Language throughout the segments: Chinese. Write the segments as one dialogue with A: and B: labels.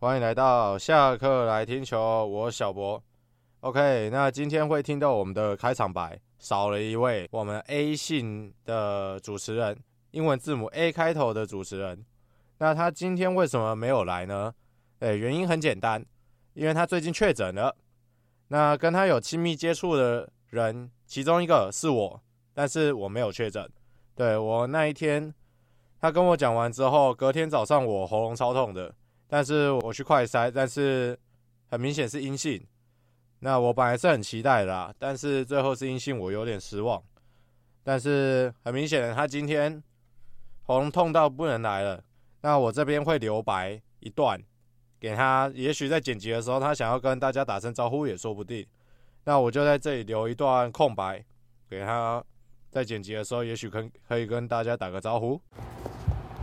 A: 欢迎来到下课来听球，我小博。OK，那今天会听到我们的开场白，少了一位我们 A 姓的主持人，英文字母 A 开头的主持人。那他今天为什么没有来呢？诶，原因很简单，因为他最近确诊了。那跟他有亲密接触的人，其中一个是我，但是我没有确诊。对，我那一天，他跟我讲完之后，隔天早上我喉咙超痛的，但是我去快筛，但是很明显是阴性。那我本来是很期待的啦，但是最后是阴性，我有点失望。但是很明显，他今天喉咙痛到不能来了。那我这边会留白一段给他，也许在剪辑的时候，他想要跟大家打声招呼也说不定。那我就在这里留一段空白给他。在剪辑的时候，也许可可以跟大家打个招呼。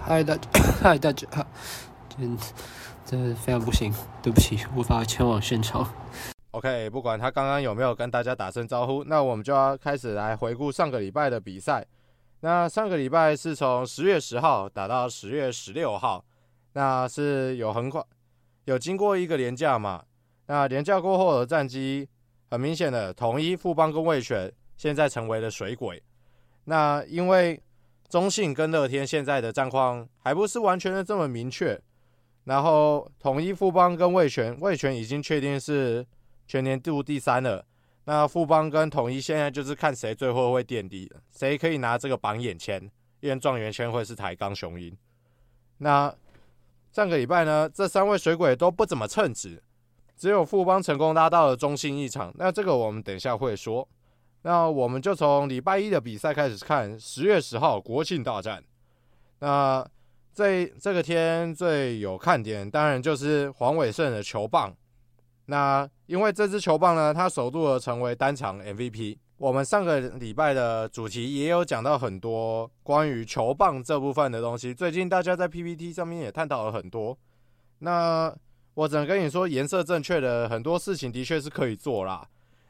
B: 嗨，大，嗨，大家，真真的非常不行，对不起，无法前往现场。
A: OK，不管他刚刚有没有跟大家打声招呼，那我们就要开始来回顾上个礼拜的比赛。那上个礼拜是从十月十号打到十月十六号，那是有横跨，有经过一个连假嘛？那连假过后的战绩，很明显的统一、富邦跟味全现在成为了水鬼。那因为中信跟乐天现在的战况还不是完全的这么明确，然后统一、富邦跟魏权，魏权已经确定是全年度第三了。那富邦跟统一现在就是看谁最后会垫底，谁可以拿这个榜眼签，因为状元签会是台钢雄鹰。那上个礼拜呢，这三位水鬼都不怎么称职，只有富邦成功拉到了中信一场。那这个我们等一下会说。那我们就从礼拜一的比赛开始看，十月十号国庆大战。那这这个天最有看点，当然就是黄伟胜的球棒。那因为这支球棒呢，它首度成为单场 MVP。我们上个礼拜的主题也有讲到很多关于球棒这部分的东西。最近大家在 PPT 上面也探讨了很多。那我只能跟你说，颜色正确的很多事情的确是可以做啦。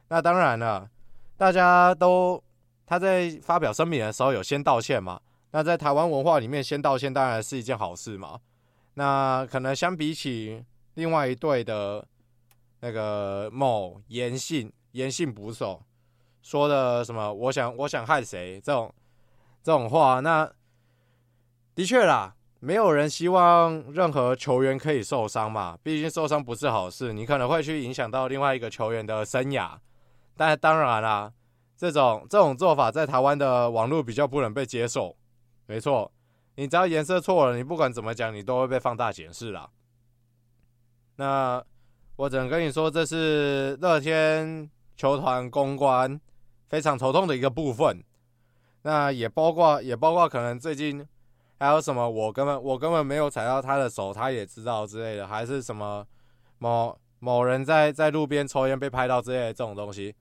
A: 那当然了。大家都他在发表声明的时候有先道歉嘛？那在台湾文化里面，先道歉当然是一件好事嘛。那可能相比起另外一队的那个某颜姓颜姓捕手说的什么“我想我想害谁”这种这种话，那的确啦，没有人希望任何球员可以受伤嘛。毕竟受伤不是好事，你可能会去影响到另外一个球员的生涯。但当然啦，这种这种做法在台湾的网络比较不能被接受。没错，你只要颜色错了，你不管怎么讲，你都会被放大检视啦。那我只能跟你说，这是乐天球团公关非常头痛的一个部分。那也包括也包括可能最近还有什么，我根本我根本没有踩到他的手，他也知道之类的，还是什么某某人在在路边抽烟被拍到之类的这种东西。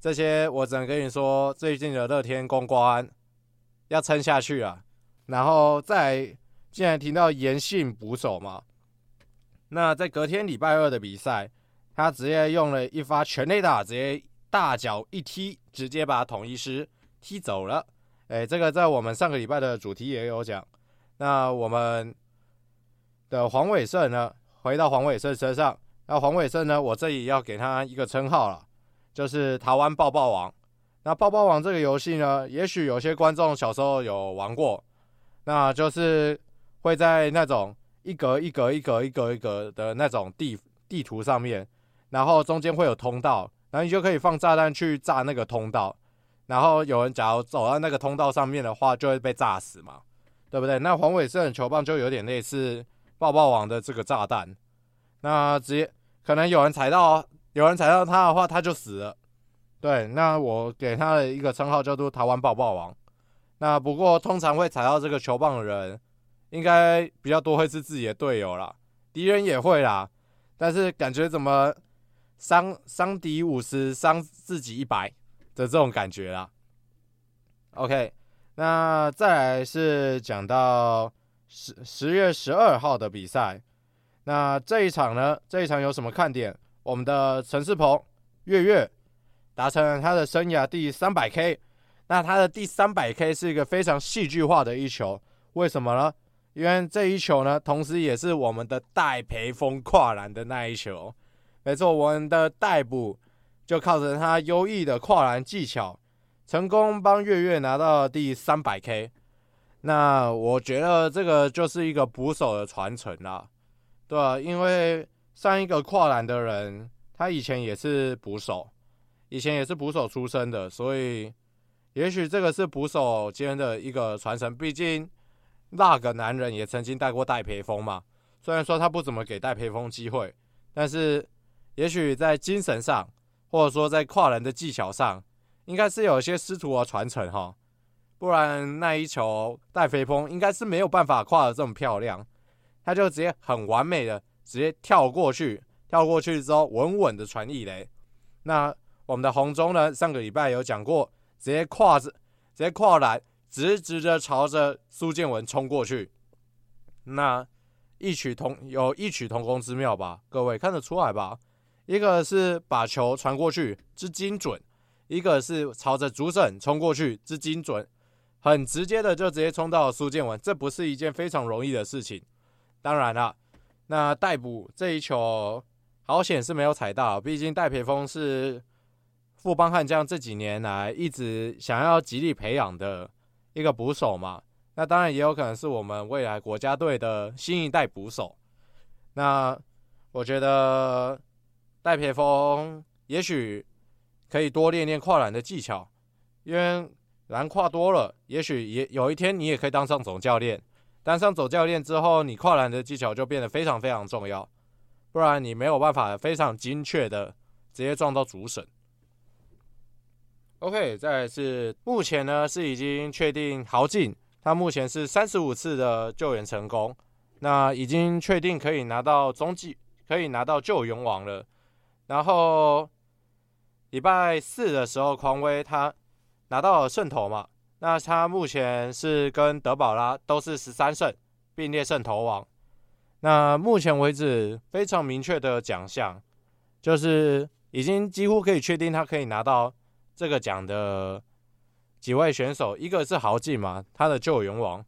A: 这些我只能跟你说，最近的乐天公关要撑下去啊。然后再既然提到颜姓捕手嘛，那在隔天礼拜二的比赛，他直接用了一发全垒打，直接大脚一踢，直接把统一师踢走了。哎，这个在我们上个礼拜的主题也有讲。那我们的黄伟胜呢，回到黄伟胜身上，那黄伟胜呢，我这里要给他一个称号了。就是台湾爆爆王，那爆爆王这个游戏呢，也许有些观众小时候有玩过，那就是会在那种一格一格一格一格一格的那种地地图上面，然后中间会有通道，然后你就可以放炸弹去炸那个通道，然后有人假如走到那个通道上面的话，就会被炸死嘛，对不对？那黄伟胜的球棒就有点类似爆爆王的这个炸弹，那直接可能有人踩到。有人踩到他的话，他就死了。对，那我给他的一个称号叫做“台湾爆爆王”。那不过通常会踩到这个球棒的人，应该比较多会是自己的队友啦，敌人也会啦。但是感觉怎么伤伤敌五十，伤自己一百的这种感觉啦。OK，那再来是讲到十十月十二号的比赛。那这一场呢？这一场有什么看点？我们的陈世鹏月月达成了他的生涯第三百 K，那他的第三百 K 是一个非常戏剧化的一球，为什么呢？因为这一球呢，同时也是我们的戴培峰跨栏的那一球。没错，我们的戴捕就靠着他优异的跨栏技巧，成功帮月月拿到了第三百 K。那我觉得这个就是一个捕手的传承啦，对啊，因为上一个跨栏的人，他以前也是捕手，以前也是捕手出身的，所以也许这个是捕手间的一个传承。毕竟那个男人也曾经带过戴培峰嘛，虽然说他不怎么给戴培峰机会，但是也许在精神上，或者说在跨人的技巧上，应该是有一些师徒的传承哈。不然那一球戴培峰应该是没有办法跨得这么漂亮，他就直接很完美的直接跳过去，跳过去之后稳稳的传一雷。那我们的红中呢，上个礼拜有讲过，直接跨着直接跨栏，直直的朝着苏建文冲过去。那异曲同有异曲同工之妙吧？各位看得出来吧？一个是把球传过去之精准，一个是朝着主审冲过去之精准。很直接的就直接冲到苏建文，这不是一件非常容易的事情。当然了，那逮捕这一球好险是没有踩到，毕竟戴培峰是富邦悍将这几年来一直想要极力培养的一个捕手嘛。那当然也有可能是我们未来国家队的新一代捕手。那我觉得戴培峰也许可以多练练跨栏的技巧，因为。栏跨多了，也许也有一天你也可以当上总教练。当上总教练之后，你跨栏的技巧就变得非常非常重要，不然你没有办法非常精确的直接撞到主审。OK，再来是目前呢是已经确定豪进，他目前是三十五次的救援成功，那已经确定可以拿到中继，可以拿到救援王了。然后礼拜四的时候，匡威他。拿到了圣头嘛？那他目前是跟德保拉都是十三胜，并列圣头王。那目前为止非常明确的奖项，就是已经几乎可以确定他可以拿到这个奖的几位选手，一个是豪进嘛，他的救援王，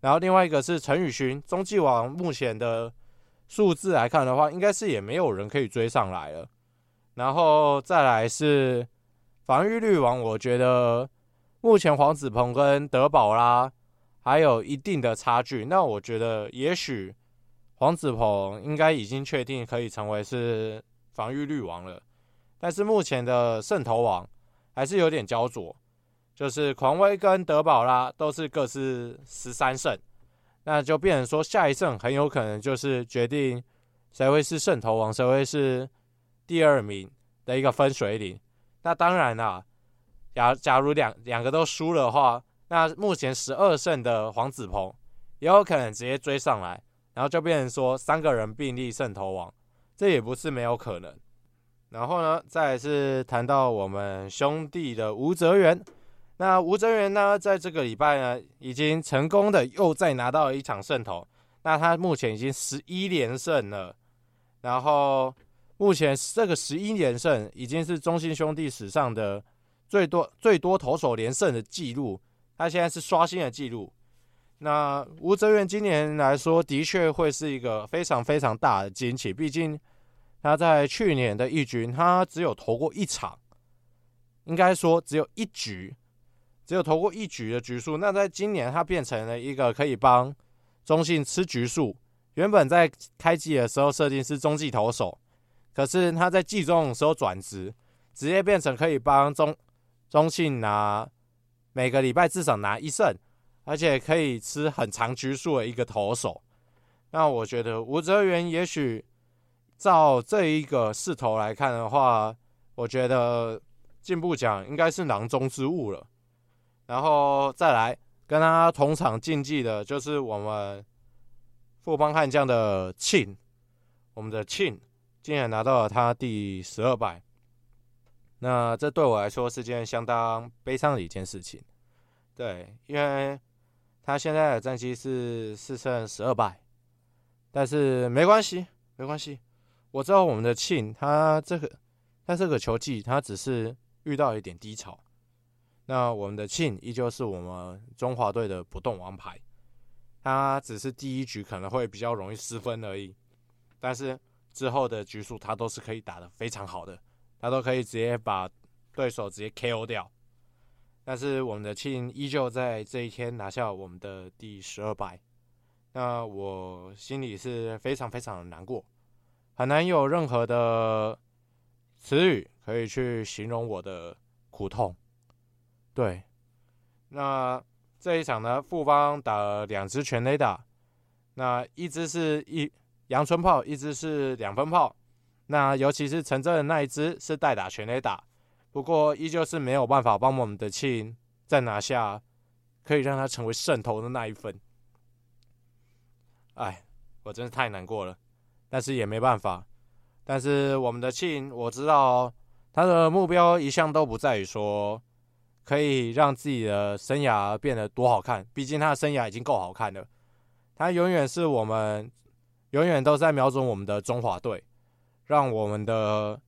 A: 然后另外一个是陈宇勋，中继王。目前的数字来看的话，应该是也没有人可以追上来了。然后再来是。防御率王，我觉得目前黄子鹏跟德保拉还有一定的差距。那我觉得也许黄子鹏应该已经确定可以成为是防御率王了，但是目前的胜投王还是有点焦灼，就是狂威跟德保拉都是各自十三胜，那就变成说下一胜很有可能就是决定谁会是胜投王，谁会是第二名的一个分水岭。那当然啦，假假如两两个都输的话，那目前十二胜的黄子鹏也有可能直接追上来，然后就变成说三个人并立胜投王，这也不是没有可能。然后呢，再来是谈到我们兄弟的吴哲源，那吴哲源呢，在这个礼拜呢，已经成功的又再拿到了一场胜投，那他目前已经十一连胜了，然后。目前这个十一连胜已经是中信兄弟史上的最多最多投手连胜的记录，他现在是刷新了记录。那吴哲源今年来说，的确会是一个非常非常大的惊喜，毕竟他在去年的一军，他只有投过一场，应该说只有一局，只有投过一局的局数。那在今年，他变成了一个可以帮中信吃局数。原本在开季的时候设定是中继投手。可是他在季中的时候转职，直接变成可以帮中中信拿每个礼拜至少拿一胜，而且可以吃很长局数的一个投手。那我觉得吴哲源也许照这一个势头来看的话，我觉得进步奖应该是囊中之物了。然后再来跟他同场竞技的就是我们富邦悍将的庆，我们的庆。竟然拿到了他第十二败，那这对我来说是件相当悲伤的一件事情。对，因为他现在的战绩是四胜十二败，但是没关系，没关系。我知道我们的庆他这个他这个球技他只是遇到一点低潮，那我们的庆依旧是我们中华队的不动王牌，他只是第一局可能会比较容易失分而已，但是之后的局数他都是可以打得非常好的，他都可以直接把对手直接 KO 掉。但是我们的庆依旧在这一天拿下我们的第十二败，那我心里是非常非常的难过，很难有任何的词语可以去形容我的苦痛。对，那这一场呢，复方打了两支全垒打，那一支是一阳春炮，一支是两分炮。那尤其是陈真的那一支是代打全垒打，不过依旧是没有办法帮我们的庆再拿下可以让他成为胜投的那一分。哎，我真是太难过了，但是也没办法。但是我们的庆，我知道他的目标一向都不在于说。可以让自己的生涯变得多好看，毕竟他的生涯已经够好看了。他永远是我们，永远都在瞄准我们的中华队，让我们的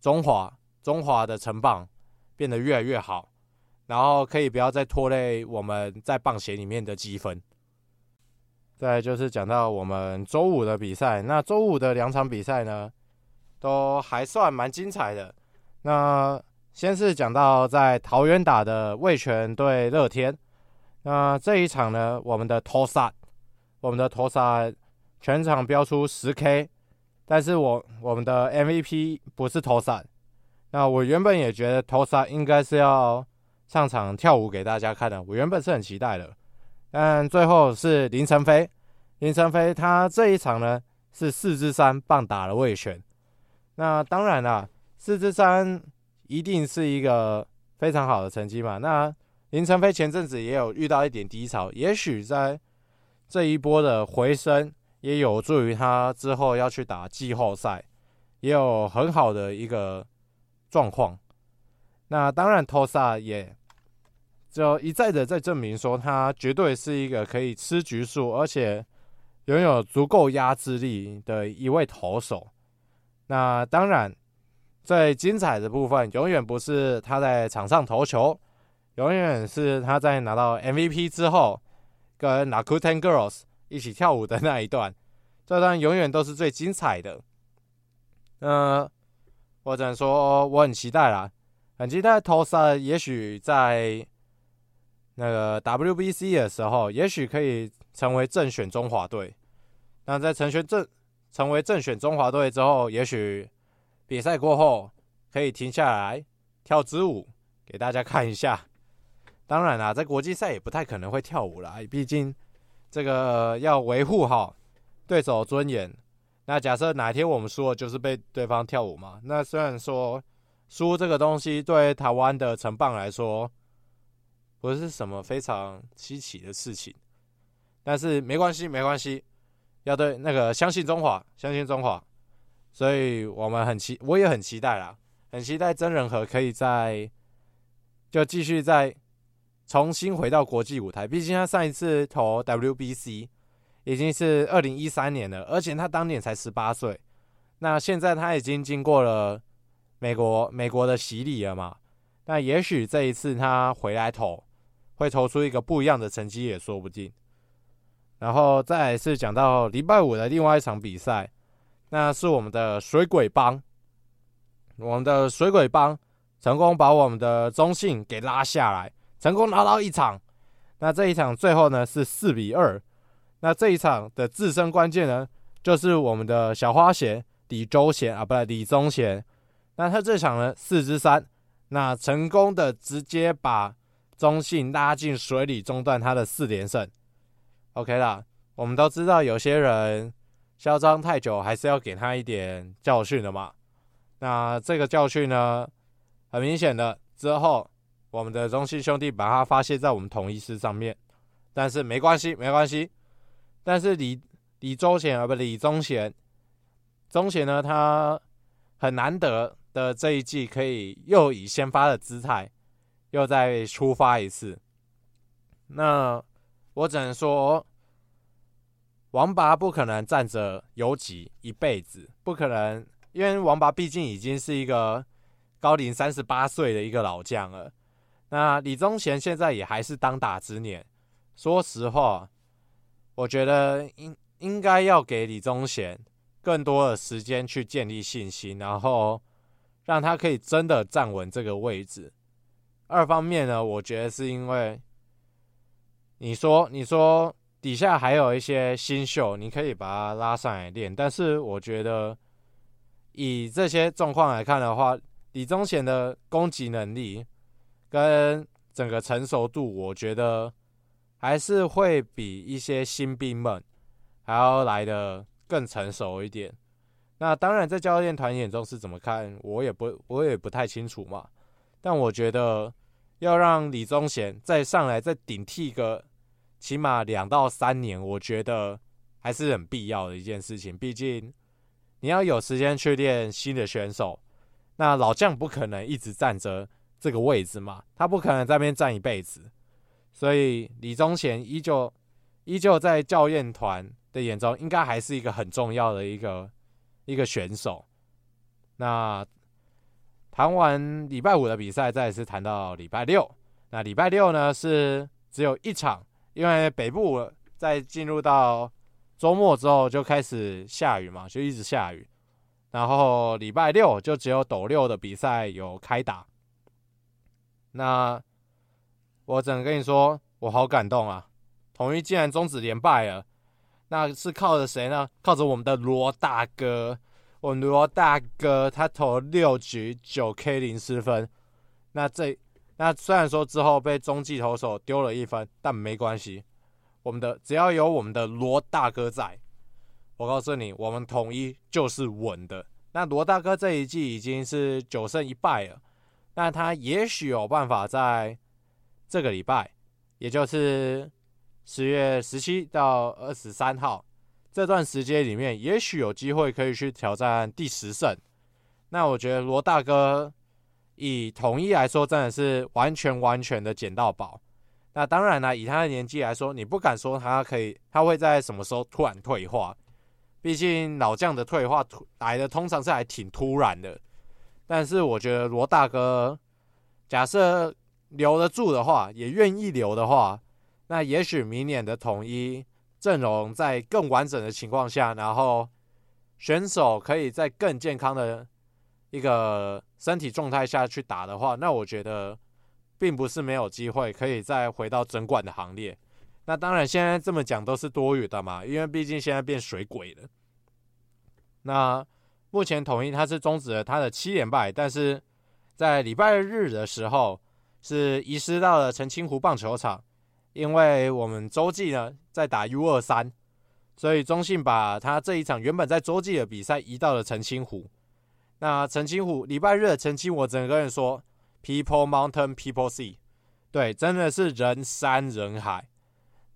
A: 中华中华的成棒变得越来越好，然后可以不要再拖累我们在棒协里面的积分。再就是讲到我们周五的比赛，那周五的两场比赛呢，都还算蛮精彩的。那先是讲到在桃园打的味全对乐天，那这一场呢，我们的托萨，我们的托萨全场飙出十 K，但是我我们的 MVP 不是托萨，那我原本也觉得托萨应该是要上场跳舞给大家看的，我原本是很期待的，但最后是林晨飞，林晨飞他这一场呢是四支三棒打了味全，那当然啦，四支三。一定是一个非常好的成绩嘛？那林晨飞前阵子也有遇到一点低潮，也许在这一波的回升，也有助于他之后要去打季后赛，也有很好的一个状况。那当然，托萨也就一再的在证明说，他绝对是一个可以吃局数，而且拥有足够压制力的一位投手。那当然。最精彩的部分，永远不是他在场上投球，永远是他在拿到 MVP 之后，跟 Rakuten Girls 一起跳舞的那一段，这段永远都是最精彩的。嗯、呃，我只能说我很期待啦，很期待 Tosa 也许在那个 WBC 的时候，也许可以成为正选中华队。那在成选正成为正选中华队之后，也许。比赛过后可以停下来跳支舞给大家看一下。当然啦，在国际赛也不太可能会跳舞啦，毕竟这个要维护好对手尊严。那假设哪一天我们输了，就是被对方跳舞嘛？那虽然说输这个东西对台湾的成棒来说不是什么非常稀奇的事情，但是没关系，没关系，要对那个相信中华，相信中华。所以我们很期，我也很期待啦，很期待曾仁和可以再就继续再重新回到国际舞台。毕竟他上一次投 WBC 已经是二零一三年了，而且他当年才十八岁。那现在他已经经过了美国美国的洗礼了嘛？那也许这一次他回来投，会投出一个不一样的成绩也说不定。然后再来是讲到礼拜五的另外一场比赛。那是我们的水鬼帮，我们的水鬼帮成功把我们的中信给拉下来，成功拿到一场。那这一场最后呢是四比二。那这一场的自身关键呢，就是我们的小花鞋李周贤啊，不是李宗贤。那他这场呢四之三，那成功的直接把中信拉进水里，中断他的四连胜。OK 啦，我们都知道有些人。嚣张太久，还是要给他一点教训的嘛。那这个教训呢，很明显的，之后我们的中信兄弟把它发泄在我们统一狮上面。但是没关系，没关系。但是李李周贤而不李宗贤，宗贤呢，他很难得的这一季可以又以先发的姿态又再出发一次。那我只能说。王拔不可能站着游击一辈子，不可能，因为王拔毕竟已经是一个高龄三十八岁的一个老将了。那李宗贤现在也还是当打之年，说实话，我觉得应应该要给李宗贤更多的时间去建立信心，然后让他可以真的站稳这个位置。二方面呢，我觉得是因为你说你说底下还有一些新秀，你可以把他拉上来练，但是我觉得以这些状况来看的话，李宗贤的攻击能力跟整个成熟度，我觉得还是会比一些新兵们还要来的更成熟一点。那当然，在教练团眼中是怎么看，我也不我也不太清楚嘛。但我觉得要让李宗贤再上来再顶替个起码两到三年，我觉得还是很必要的一件事情。毕竟你要有时间去练新的选手，那老将不可能一直站着这个位置嘛，他不可能在那边站一辈子。所以李宗贤依旧依旧在教练团的眼中，应该还是一个很重要的一个一个选手。那。谈完礼拜五的比赛，再一次谈到礼拜六。那礼拜六呢是只有一场，因为北部在进入到周末之后就开始下雨嘛，就一直下雨。然后礼拜六就只有斗六的比赛有开打。那我只能跟你说，我好感动啊！统一竟然终止连败了，那是靠着谁呢？靠着我们的罗大哥。我罗大哥他投六局九 K 零失分，那这那虽然说之后被中继投手丢了一分，但没关系。我们的只要有我们的罗大哥在，我告诉你，我们统一就是稳的。那罗大哥这一季已经是九胜一败了，那他也许有办法在这个礼拜，也就是十月十七到二十三号。这段时间里面，也许有机会可以去挑战第十胜。那我觉得罗大哥以统一来说，真的是完全完全的捡到宝。那当然了，以他的年纪来说，你不敢说他可以，他会在什么时候突然退化。毕竟老将的退化来的通常是还挺突然的。但是我觉得罗大哥，假设留得住的话，也愿意留的话，那也许明年的统一。阵容在更完整的情况下，然后选手可以在更健康的一个身体状态下去打的话，那我觉得并不是没有机会可以再回到整馆的行列。那当然，现在这么讲都是多余的嘛，因为毕竟现在变水鬼了。那目前统一他是终止了他的七连败，但是在礼拜日的时候是移师到了澄清湖棒球场。因为我们洲际呢在打 U 二三，所以中信把他这一场原本在洲际的比赛移到了澄清湖。那澄清湖礼拜日的澄清，我只能跟人说，People Mountain People Sea，对，真的是人山人海。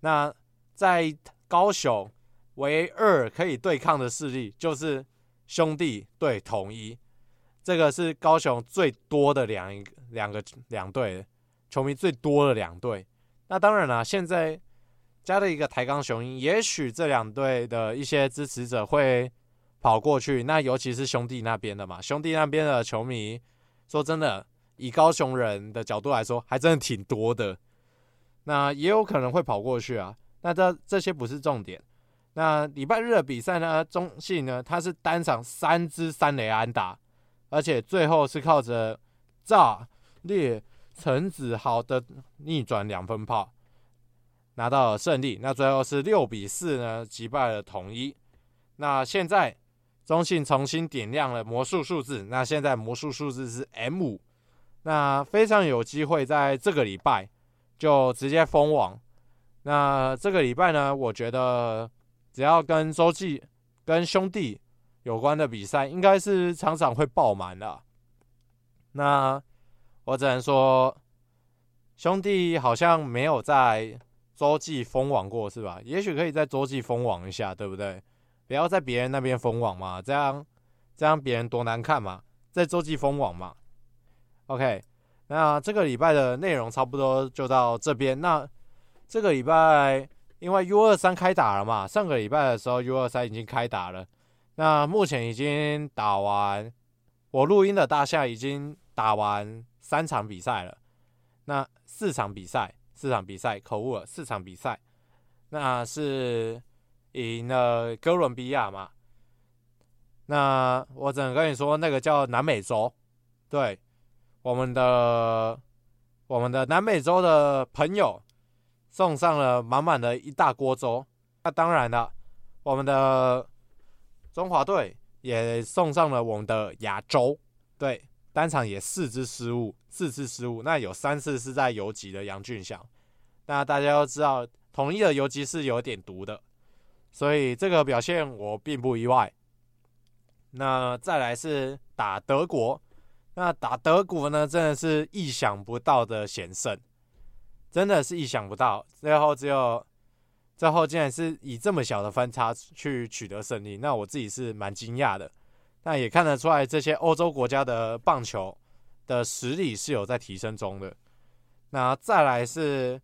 A: 那在高雄唯二可以对抗的势力就是兄弟对统一，这个是高雄最多的两一两个两队，球迷最多的两队。那当然了，现在加了一个台钢雄鹰，也许这两队的一些支持者会跑过去。那尤其是兄弟那边的嘛，兄弟那边的球迷，说真的，以高雄人的角度来说，还真的挺多的。那也有可能会跑过去啊。那这这些不是重点。那礼拜日的比赛呢，中信呢，他是单场三支三雷安打，而且最后是靠着炸裂。陈子豪的逆转两分炮拿到了胜利，那最后是六比四呢击败了统一。那现在中信重新点亮了魔术数字，那现在魔术数字是 M 五，那非常有机会在这个礼拜就直接封王。那这个礼拜呢，我觉得只要跟周记、跟兄弟有关的比赛，应该是场场会爆满的。那。我只能说，兄弟好像没有在洲际封网过，是吧？也许可以在洲际封网一下，对不对？不要在别人那边封网嘛，这样这样别人多难看嘛，在洲际封网嘛。OK，那这个礼拜的内容差不多就到这边。那这个礼拜因为 U 二三开打了嘛，上个礼拜的时候 U 二三已经开打了，那目前已经打完，我录音的当下已经打完。三场比赛了，那四场比赛，四场比赛，口误了，四场比赛。那是赢了哥伦比亚嘛。那我只能跟你说，那个叫南美洲，对，我们的我们的南美洲的朋友送上了满满的一大锅粥。那当然了，我们的中华队也送上了我们的亚洲，对，单场也四支失误，四次失误，那有三次是在游击的杨俊祥。那大家都知道，统一的游击是有点毒的，所以这个表现我并不意外。那再来是打德国，那打德国呢，真的是意想不到的险胜，真的是意想不到，最后只有最后竟然是以这么小的分差去取得胜利，那我自己是蛮惊讶的。那也看得出来，这些欧洲国家的棒球的实力是有在提升中的。那再来是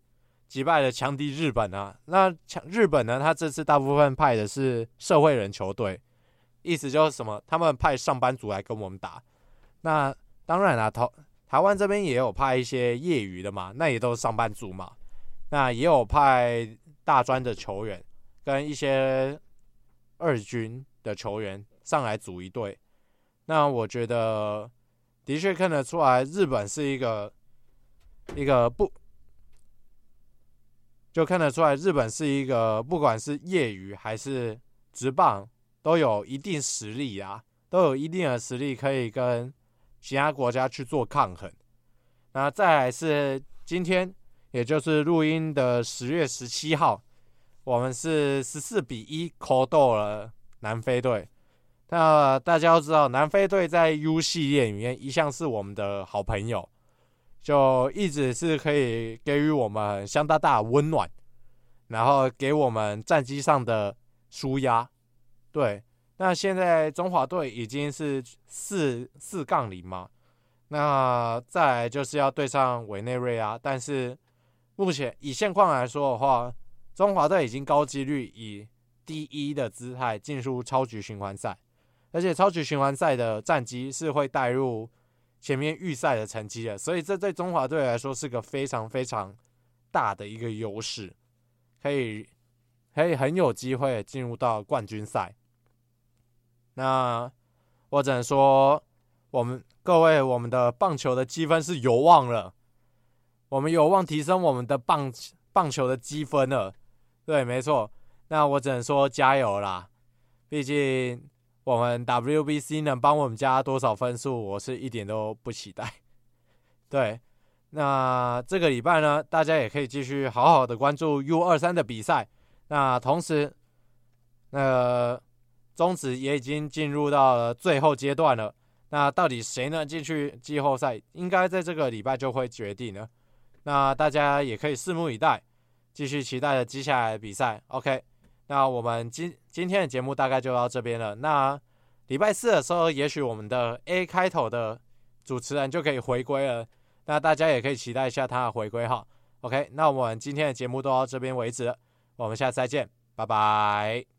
A: 击败了强敌日本啊，那强日本呢，他这次大部分派的是社会人球队。意思就是什么？他们派上班族来跟我们打。那当然啦，台台湾这边也有派一些业余的嘛，那也都是上班族嘛。那也有派大专的球员跟一些二军的球员上来组一队。那我觉得的确看得出来，日本是一个一个不，就看得出来，日本是一个不管是业余还是职棒。都有一定实力啊，都有一定的实力可以跟其他国家去做抗衡。那再来是今天，也就是录音的十月十七号，我们是十四比一扣到了南非队。那大家都知道，南非队在 U 系列里面一向是我们的好朋友，就一直是可以给予我们相当大的温暖，然后给我们战机上的舒压。对，那现在中华队已经是四四杠零嘛，那再来就是要对上委内瑞拉，但是目前以现况来说的话，中华队已经高几率以第一的姿态进入超级循环赛，而且超级循环赛的战绩是会带入前面预赛的成绩的，所以这对中华队来说是个非常非常大的一个优势，可以可以很有机会进入到冠军赛。那我只能说，我们各位，我们的棒球的积分是有望了，我们有望提升我们的棒棒球的积分了。对，没错。那我只能说加油啦！毕竟我们 WBC 能帮我们加多少分数，我是一点都不期待。对，那这个礼拜呢，大家也可以继续好好的关注 U 二三的比赛。那同时，那。中职也已经进入到了最后阶段了，那到底谁能进去季后赛？应该在这个礼拜就会决定了。那大家也可以拭目以待，继续期待着接下来的比赛。OK，那我们今今天的节目大概就到这边了。那礼拜四的时候，也许我们的 A 开头的主持人就可以回归了。那大家也可以期待一下他的回归哈。OK，那我们今天的节目都到这边为止，我们下次再见，拜拜。